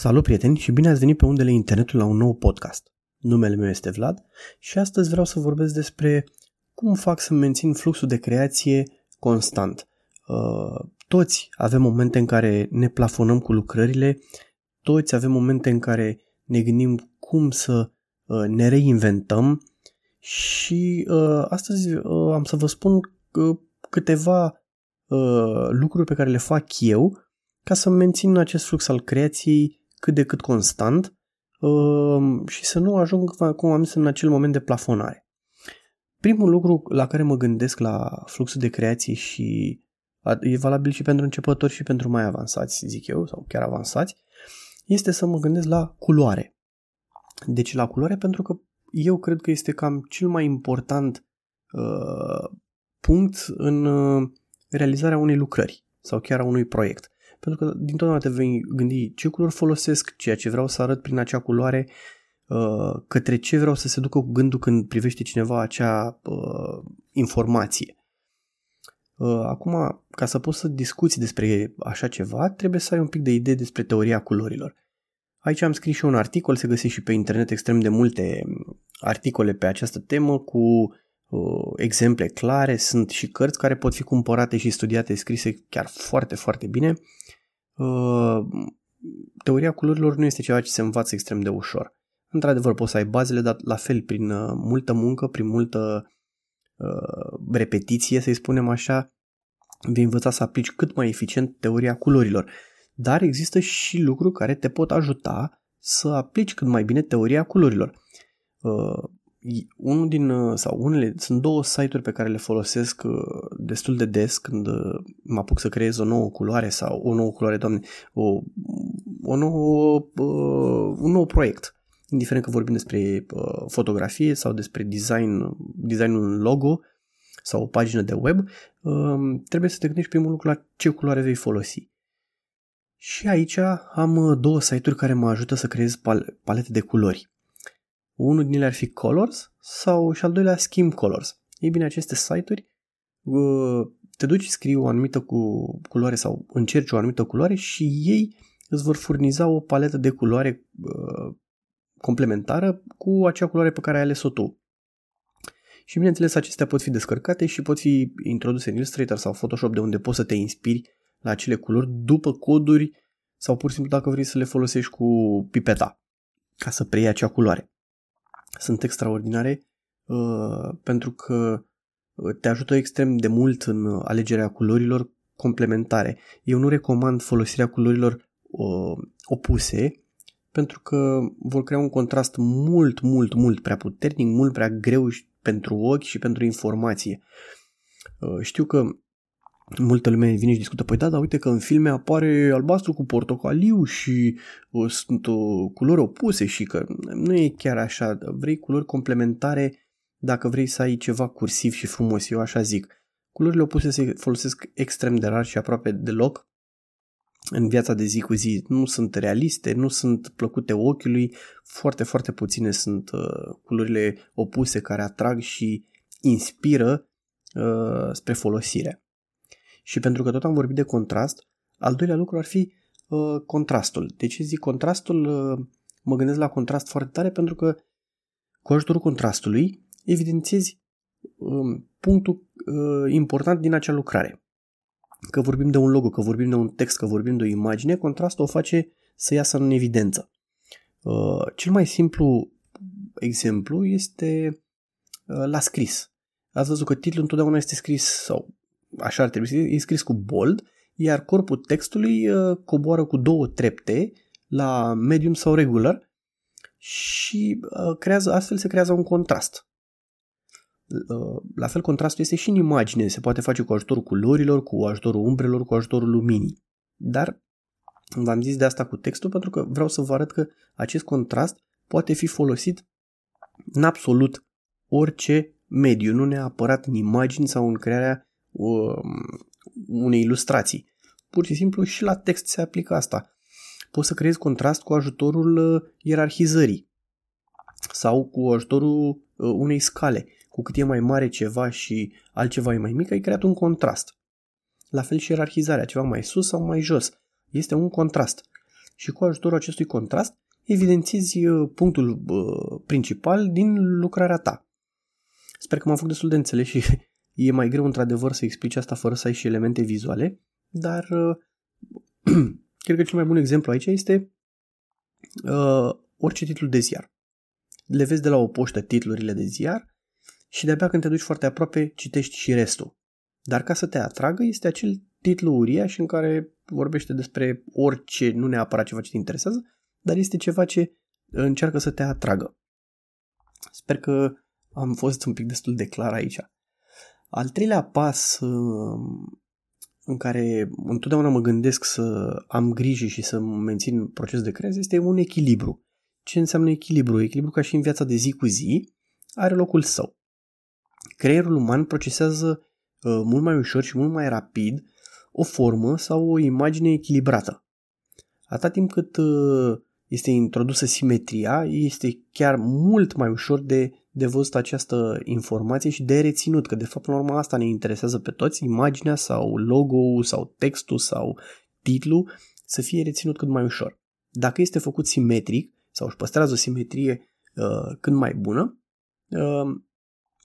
Salut prieteni și bine ați venit pe undele internetului la un nou podcast. Numele meu este Vlad și astăzi vreau să vorbesc despre cum fac să mențin fluxul de creație constant. Uh, toți avem momente în care ne plafonăm cu lucrările, toți avem momente în care ne gândim cum să uh, ne reinventăm și uh, astăzi am să vă spun câteva lucruri pe care le fac eu ca să mențin acest flux al creației cât de cât constant uh, și să nu ajung, cum am zis, în acel moment de plafonare. Primul lucru la care mă gândesc la fluxul de creație și e valabil și pentru începători și pentru mai avansați, zic eu, sau chiar avansați, este să mă gândesc la culoare. Deci la culoare pentru că eu cred că este cam cel mai important uh, punct în uh, realizarea unei lucrări sau chiar a unui proiect. Pentru că dintotdeauna te vei gândi ce culori folosesc, ceea ce vreau să arăt prin acea culoare, uh, către ce vreau să se ducă cu gândul când privește cineva acea uh, informație. Uh, acum, ca să poți să discuți despre așa ceva, trebuie să ai un pic de idee despre teoria culorilor. Aici am scris și un articol, se găsește și pe internet extrem de multe articole pe această temă cu uh, exemple clare, sunt și cărți care pot fi cumpărate și studiate, scrise chiar foarte, foarte bine. Uh, teoria culorilor nu este ceva ce se învață extrem de ușor. Într-adevăr, poți să ai bazele, dar la fel, prin uh, multă muncă, prin multă uh, repetiție, să-i spunem așa, vei învăța să aplici cât mai eficient teoria culorilor. Dar există și lucruri care te pot ajuta să aplici cât mai bine teoria culorilor. Uh, unul din, uh, sau unele, sunt două site-uri pe care le folosesc uh, destul de des când uh, mă apuc să creez o nouă culoare sau o nouă culoare, doamne, o, o nouă, un nou proiect. Indiferent că vorbim despre fotografie sau despre design, designul logo sau o pagină de web, um, trebuie să te gândești primul lucru la ce culoare vei folosi. Și aici am două site-uri care mă ajută să creez palete de culori. Unul din ele ar fi Colors sau și al doilea Skim Colors. Ei bine, aceste site-uri uh, te duci, scrii o anumită cu culoare sau încerci o anumită culoare și ei îți vor furniza o paletă de culoare uh, complementară cu acea culoare pe care ai ales-o tu. Și bineînțeles, acestea pot fi descărcate și pot fi introduse în Illustrator sau Photoshop de unde poți să te inspiri la acele culori după coduri sau pur și simplu dacă vrei să le folosești cu pipeta ca să preiei acea culoare sunt extraordinare uh, pentru că uh, te ajută extrem de mult în alegerea culorilor complementare. Eu nu recomand folosirea culorilor uh, opuse pentru că vor crea un contrast mult, mult, mult prea puternic, mult prea greu pentru ochi și pentru informație. Uh, știu că multă lume vine și discută, păi da, dar uite că în filme apare albastru cu portocaliu și uh, sunt uh, culori opuse și că nu e chiar așa, vrei culori complementare dacă vrei să ai ceva cursiv și frumos, eu așa zic. Culorile opuse se folosesc extrem de rar și aproape deloc în viața de zi cu zi. Nu sunt realiste, nu sunt plăcute ochiului, foarte, foarte puține sunt uh, culorile opuse care atrag și inspiră uh, spre folosire. Și pentru că tot am vorbit de contrast, al doilea lucru ar fi uh, contrastul. De ce zic contrastul? Uh, mă gândesc la contrast foarte tare pentru că cu ajutorul contrastului evidențiezi uh, punctul uh, important din acea lucrare. Că vorbim de un logo, că vorbim de un text, că vorbim de o imagine, contrastul o face să iasă în evidență. Uh, cel mai simplu exemplu este uh, la scris. Ați văzut că titlul întotdeauna este scris sau așa ar trebui să e scris cu bold, iar corpul textului uh, coboară cu două trepte la medium sau regular și uh, creează, astfel se creează un contrast. Uh, la fel, contrastul este și în imagine, se poate face cu ajutorul culorilor, cu ajutorul umbrelor, cu ajutorul luminii. Dar v-am zis de asta cu textul pentru că vreau să vă arăt că acest contrast poate fi folosit în absolut orice mediu, nu neapărat în imagini sau în crearea Um, unei ilustrații. Pur și simplu și la text se aplică asta. Poți să creezi contrast cu ajutorul uh, ierarhizării sau cu ajutorul uh, unei scale. Cu cât e mai mare ceva și altceva e mai mic, ai creat un contrast. La fel și ierarhizarea, ceva mai sus sau mai jos. Este un contrast. și cu ajutorul acestui contrast evidențiezi uh, punctul uh, principal din lucrarea ta. Sper că m-am făcut destul de înțeles și e mai greu într-adevăr să explici asta fără să ai și elemente vizuale, dar uh, cred că cel mai bun exemplu aici este uh, orice titlu de ziar. Le vezi de la o poștă titlurile de ziar și de-abia când te duci foarte aproape citești și restul. Dar ca să te atragă este acel titlu uriaș în care vorbește despre orice, nu neapărat ceva ce te interesează, dar este ceva ce încearcă să te atragă. Sper că am fost un pic destul de clar aici. Al treilea pas um, în care întotdeauna mă gândesc să am grijă și să mențin proces de creație este un echilibru. Ce înseamnă echilibru? Echilibru ca și în viața de zi cu zi are locul său. Creierul uman procesează uh, mult mai ușor și mult mai rapid o formă sau o imagine echilibrată. Atât timp cât uh, este introdusă simetria, este chiar mult mai ușor de, de văzut această informație și de reținut, că de fapt, în urma asta ne interesează pe toți, imaginea sau logo sau textul sau titlu să fie reținut cât mai ușor. Dacă este făcut simetric sau își păstrează o simetrie uh, cât mai bună, uh,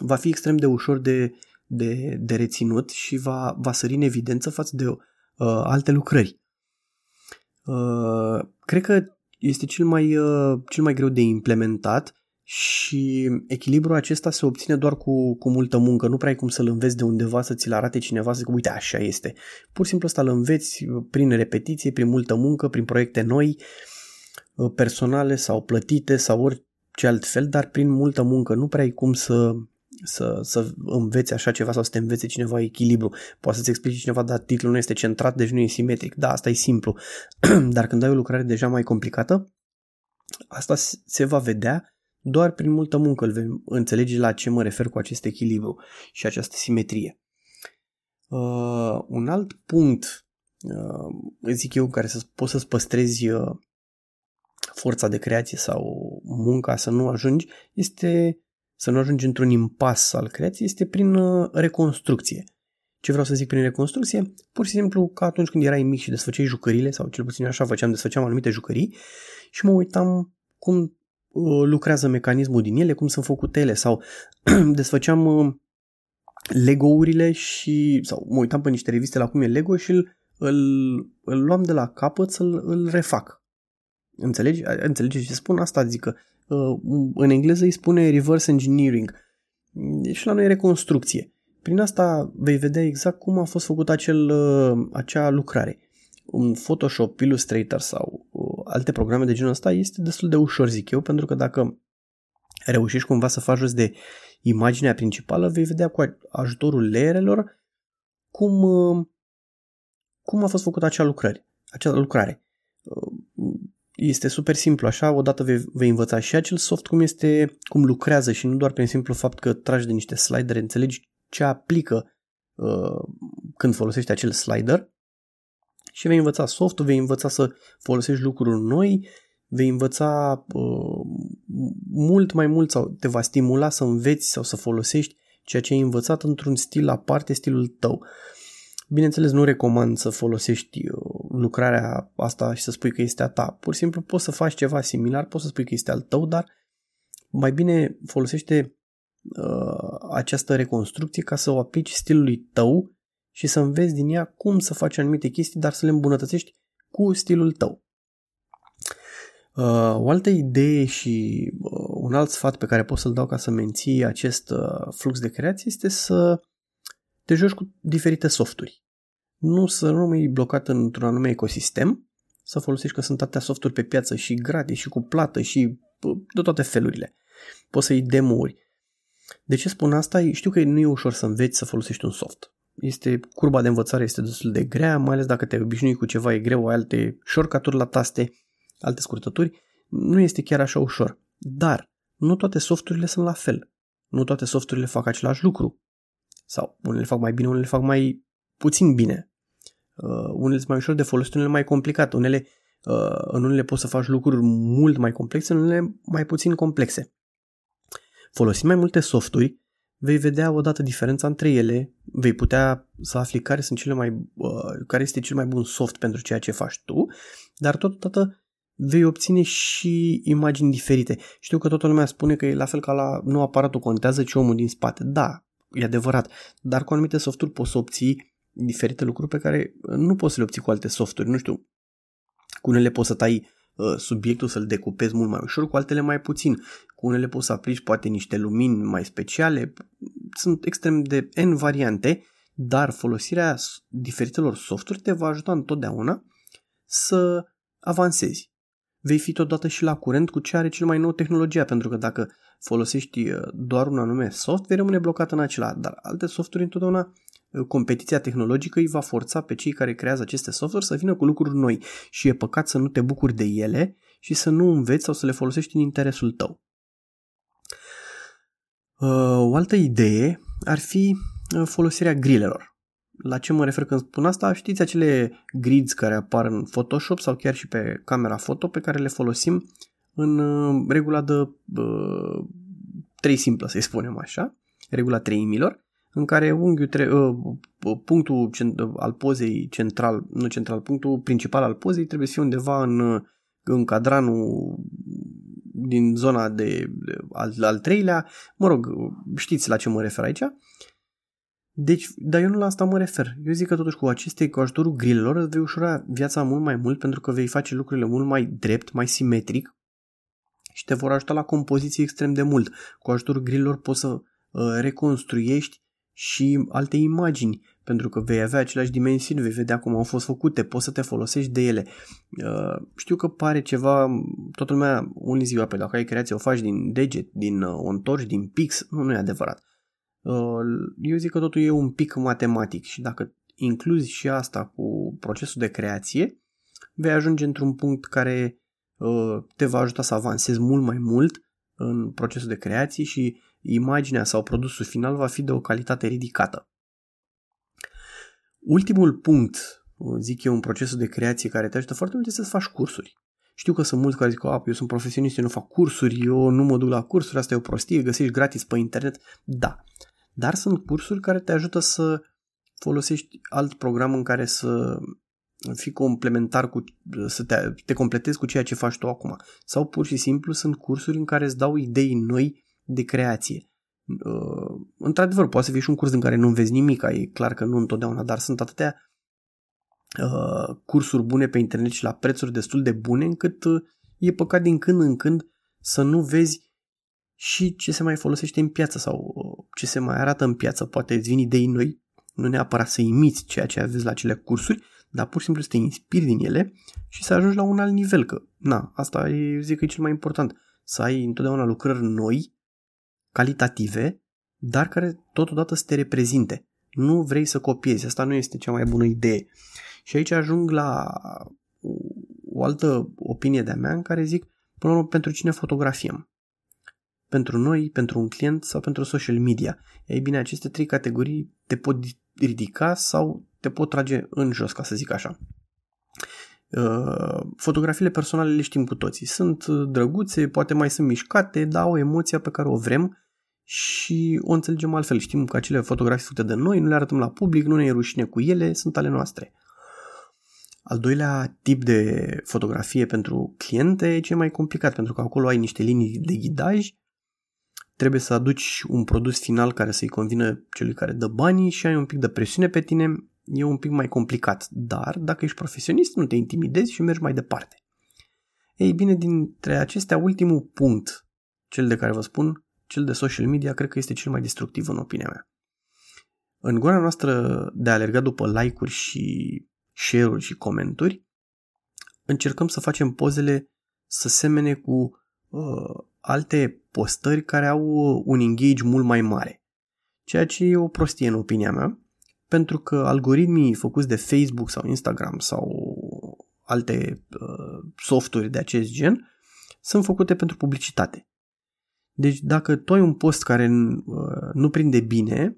va fi extrem de ușor de, de, de reținut și va, va sări în evidență față de uh, alte lucrări. Uh, cred că este cel mai, uh, cel mai greu de implementat și echilibrul acesta se obține doar cu, cu multă muncă. Nu prea ai cum să-l înveți de undeva, să ți-l arate cineva, să zic, uite, așa este. Pur și simplu asta îl înveți prin repetiție, prin multă muncă, prin proiecte noi, uh, personale sau plătite sau orice altfel, dar prin multă muncă. Nu prea ai cum să, să, să înveți așa ceva sau să te învețe cineva echilibru. Poate să-ți explice cineva, dar titlul nu este centrat, deci nu e simetric. Da, asta e simplu. dar când ai o lucrare deja mai complicată, asta se va vedea doar prin multă muncă îl vei înțelege la ce mă refer cu acest echilibru și această simetrie. Uh, un alt punct, uh, zic eu, care să poți să-ți păstrezi uh, forța de creație sau munca să nu ajungi, este să nu ajungi într-un impas al creației, este prin uh, reconstrucție. Ce vreau să zic prin reconstrucție? Pur și simplu ca atunci când erai mic și desfăceai jucările, sau cel puțin așa făceam, desfăceam anumite jucării și mă uitam cum uh, lucrează mecanismul din ele, cum sunt făcute ele sau desfăceam uh, Lego-urile și sau mă uitam pe niște reviste la cum e Lego și îl, îl, îl luam de la capăt să-l îl refac. Înțelegi? Înțelegi ce spun? Asta adică Uh, în engleză îi spune reverse engineering și la noi reconstrucție. Prin asta vei vedea exact cum a fost făcut acel, uh, acea lucrare. Un Photoshop, Illustrator sau uh, alte programe de genul ăsta este destul de ușor, zic eu, pentru că dacă reușești cumva să faci jos de imaginea principală, vei vedea cu ajutorul layerelor cum, cum a fost făcută acea lucrare. Acea lucrare este super simplu așa, odată vei, vei învăța și acel soft cum este, cum lucrează și nu doar prin simplu fapt că tragi de niște slidere, înțelegi ce aplică uh, când folosești acel slider și vei învăța softul, vei învăța să folosești lucruri noi, vei învăța uh, mult mai mult sau te va stimula să înveți sau să folosești ceea ce ai învățat într-un stil aparte, stilul tău. Uh, Bineînțeles, nu recomand să folosești uh, lucrarea asta și să spui că este a ta. Pur și simplu poți să faci ceva similar, poți să spui că este al tău, dar mai bine folosește uh, această reconstrucție ca să o aplici stilului tău și să înveți din ea cum să faci anumite chestii, dar să le îmbunătățești cu stilul tău. Uh, o altă idee și uh, un alt sfat pe care pot să-l dau ca să menții acest uh, flux de creație este să te joci cu diferite softuri. Nu să nu rămâi blocat într-un anume ecosistem, să folosești că sunt atâtea softuri pe piață și gratis și cu plată și de toate felurile. Poți să iei demo-uri. De ce spun asta? Știu că nu e ușor să înveți să folosești un soft. Este, curba de învățare este destul de grea, mai ales dacă te obișnui cu ceva, e greu, ai alte shortcut la taste, alte scurtături. Nu este chiar așa ușor. Dar nu toate softurile sunt la fel. Nu toate softurile fac același lucru. Sau unele fac mai bine, unele fac mai puțin bine. Uh, unele sunt mai ușor de folosit, unele mai complicate. Unele, uh, în unele poți să faci lucruri mult mai complexe, în unele mai puțin complexe. Folosind mai multe softuri, vei vedea odată diferența între ele, vei putea să afli care sunt cele mai, uh, care este cel mai bun soft pentru ceea ce faci tu, dar totodată vei obține și imagini diferite. Știu că toată lumea spune că e la fel ca la nu aparatul contează, ci omul din spate. Da, e adevărat, dar cu anumite softuri poți să obții diferite lucruri pe care nu poți să le obții cu alte softuri. Nu știu, cu unele poți să tai uh, subiectul, să-l decupezi mult mai ușor, cu altele mai puțin. Cu unele poți să aplici poate niște lumini mai speciale. Sunt extrem de N variante, dar folosirea diferitelor softuri te va ajuta întotdeauna să avansezi. Vei fi totodată și la curent cu ce are cel mai nou tehnologia, pentru că dacă folosești uh, doar un anume soft, vei rămâne blocat în acela, dar alte softuri întotdeauna uh, competiția tehnologică îi va forța pe cei care creează aceste softuri să vină cu lucruri noi și e păcat să nu te bucuri de ele și să nu înveți sau să le folosești în interesul tău. Uh, o altă idee ar fi folosirea grilelor. La ce mă refer când spun asta? Știți acele grids care apar în Photoshop sau chiar și pe camera foto pe care le folosim în uh, regula de uh, 3 simplă, să-i spunem așa, regula treimilor, în care unghiul tre- uh, uh punctul cent- al pozei central, nu central, punctul principal al pozei trebuie să fie undeva în, uh, în cadranul din zona de, de al, al treilea, mă rog, știți la ce mă refer aici, deci, dar eu nu la asta mă refer. Eu zic că totuși cu aceste, cu ajutorul grilelor, îți vei ușura viața mult mai mult pentru că vei face lucrurile mult mai drept, mai simetric și te vor ajuta la compoziție extrem de mult. Cu ajutorul grilelor poți să uh, reconstruiești și alte imagini, pentru că vei avea aceleași dimensiuni, vei vedea cum au fost făcute, poți să te folosești de ele. Uh, știu că pare ceva, toată lumea unii ziua, pe păi dacă ai creație o faci din deget, din uh, întorci, din pix, nu, nu e adevărat. Uh, eu zic că totul e un pic matematic și dacă incluzi și asta cu procesul de creație, vei ajunge într-un punct care uh, te va ajuta să avansezi mult mai mult în procesul de creație și imaginea sau produsul final va fi de o calitate ridicată. Ultimul punct, uh, zic eu, în procesul de creație care te ajută foarte mult este să faci cursuri. Știu că sunt mulți care zic că eu sunt profesionist, eu nu fac cursuri, eu nu mă duc la cursuri, asta e o prostie, găsești gratis pe internet. Da, dar sunt cursuri care te ajută să folosești alt program în care să fii complementar cu, să te, te completezi cu ceea ce faci tu acum. Sau pur și simplu sunt cursuri în care îți dau idei noi de creație. Uh, într-adevăr, poate să fie și un curs în care nu vezi nimic, e clar că nu întotdeauna, dar sunt atâtea uh, cursuri bune pe internet și la prețuri destul de bune încât uh, e păcat din când în când să nu vezi și ce se mai folosește în piață sau uh, ce se mai arată în piață. Poate îți vin idei noi, nu neapărat să imiți ceea ce aveți la acele cursuri, dar pur și simplu să te inspiri din ele și să ajungi la un alt nivel. Că, na, asta e, eu zic că e cel mai important. Să ai întotdeauna lucrări noi, calitative, dar care totodată să te reprezinte. Nu vrei să copiezi, asta nu este cea mai bună idee. Și aici ajung la o altă opinie de-a mea în care zic, până la urmă, pentru cine fotografiem pentru noi, pentru un client sau pentru social media. Ei bine, aceste trei categorii te pot ridica sau te pot trage în jos, ca să zic așa. Uh, fotografiile personale le știm cu toții. Sunt drăguțe, poate mai sunt mișcate, dar au emoția pe care o vrem și o înțelegem altfel. Știm că acele fotografii făcute de noi, nu le arătăm la public, nu ne e rușine cu ele, sunt ale noastre. Al doilea tip de fotografie pentru cliente e cel mai complicat, pentru că acolo ai niște linii de ghidaj trebuie să aduci un produs final care să-i convină celui care dă banii și ai un pic de presiune pe tine, e un pic mai complicat. Dar dacă ești profesionist, nu te intimidezi și mergi mai departe. Ei bine, dintre acestea, ultimul punct, cel de care vă spun, cel de social media, cred că este cel mai destructiv în opinia mea. În goana noastră de a alerga după like-uri și share-uri și comenturi, încercăm să facem pozele să semene cu uh, alte postări care au un engage mult mai mare. Ceea ce e o prostie în opinia mea, pentru că algoritmii făcuți de Facebook sau Instagram sau alte uh, softuri de acest gen sunt făcute pentru publicitate. Deci dacă tu ai un post care uh, nu prinde bine,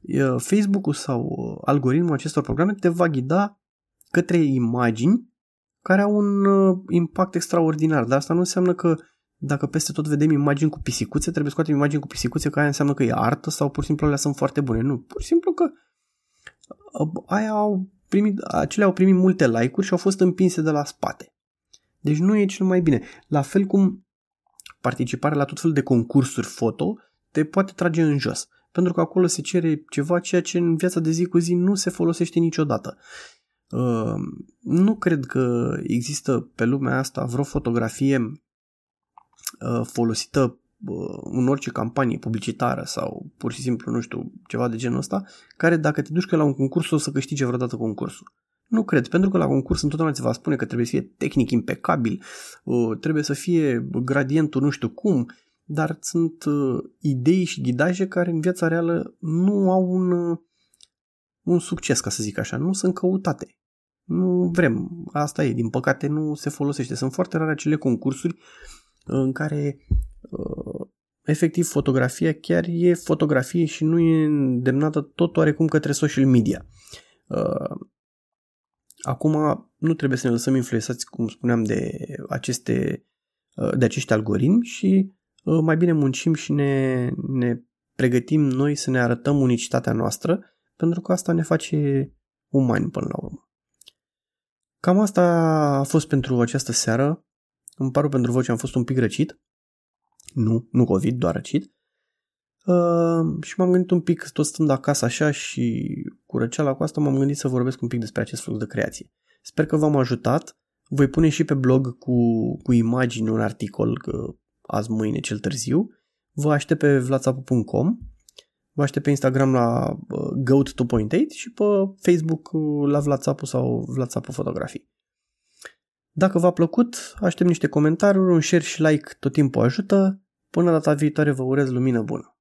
uh, Facebook-ul sau algoritmul acestor programe te va ghida către imagini care au un uh, impact extraordinar. Dar asta nu înseamnă că dacă peste tot vedem imagini cu pisicuțe, trebuie să scoatem imagini cu pisicuțe, că aia înseamnă că e artă sau pur și simplu alea sunt foarte bune. Nu, pur și simplu că uh, aia au primit, acele au primit multe like-uri și au fost împinse de la spate. Deci nu e cel mai bine. La fel cum participarea la tot felul de concursuri foto te poate trage în jos. Pentru că acolo se cere ceva ceea ce în viața de zi cu zi nu se folosește niciodată. Uh, nu cred că există pe lumea asta vreo fotografie uh, folosită uh, în orice campanie publicitară sau pur și simplu, nu știu, ceva de genul ăsta, care dacă te duci la un concurs o să câștige vreodată concursul. Nu cred, pentru că la concurs întotdeauna ți va spune că trebuie să fie tehnic impecabil, trebuie să fie gradientul nu știu cum, dar sunt idei și ghidaje care în viața reală nu au un, un succes, ca să zic așa, nu sunt căutate. Nu vrem, asta e, din păcate nu se folosește. Sunt foarte rare acele concursuri în care efectiv fotografia chiar e fotografie și nu e îndemnată tot oarecum către social media. Acum nu trebuie să ne lăsăm influențați, cum spuneam, de aceste de acești algoritmi și mai bine muncim și ne, ne pregătim noi să ne arătăm unicitatea noastră, pentru că asta ne face umani până la urmă. Cam asta a fost pentru această seară. Îmi pare pentru voi că am fost un pic răcit. Nu, nu COVID, doar răcit. Uh, și m-am gândit un pic, tot stând acasă așa și cu răceala cu asta, m-am gândit să vorbesc un pic despre acest flux de creație. Sper că v-am ajutat. Voi pune și pe blog cu, cu imagini un articol că azi, mâine, cel târziu. Vă aștept pe vlațapu.com Vă aștept pe Instagram la uh, goat 2.8 și pe Facebook uh, la Vlațapu sau Vlațapu Fotografii. Dacă v-a plăcut, aștept niște comentarii, un share și like tot timpul ajută. Până data viitoare vă urez lumină bună!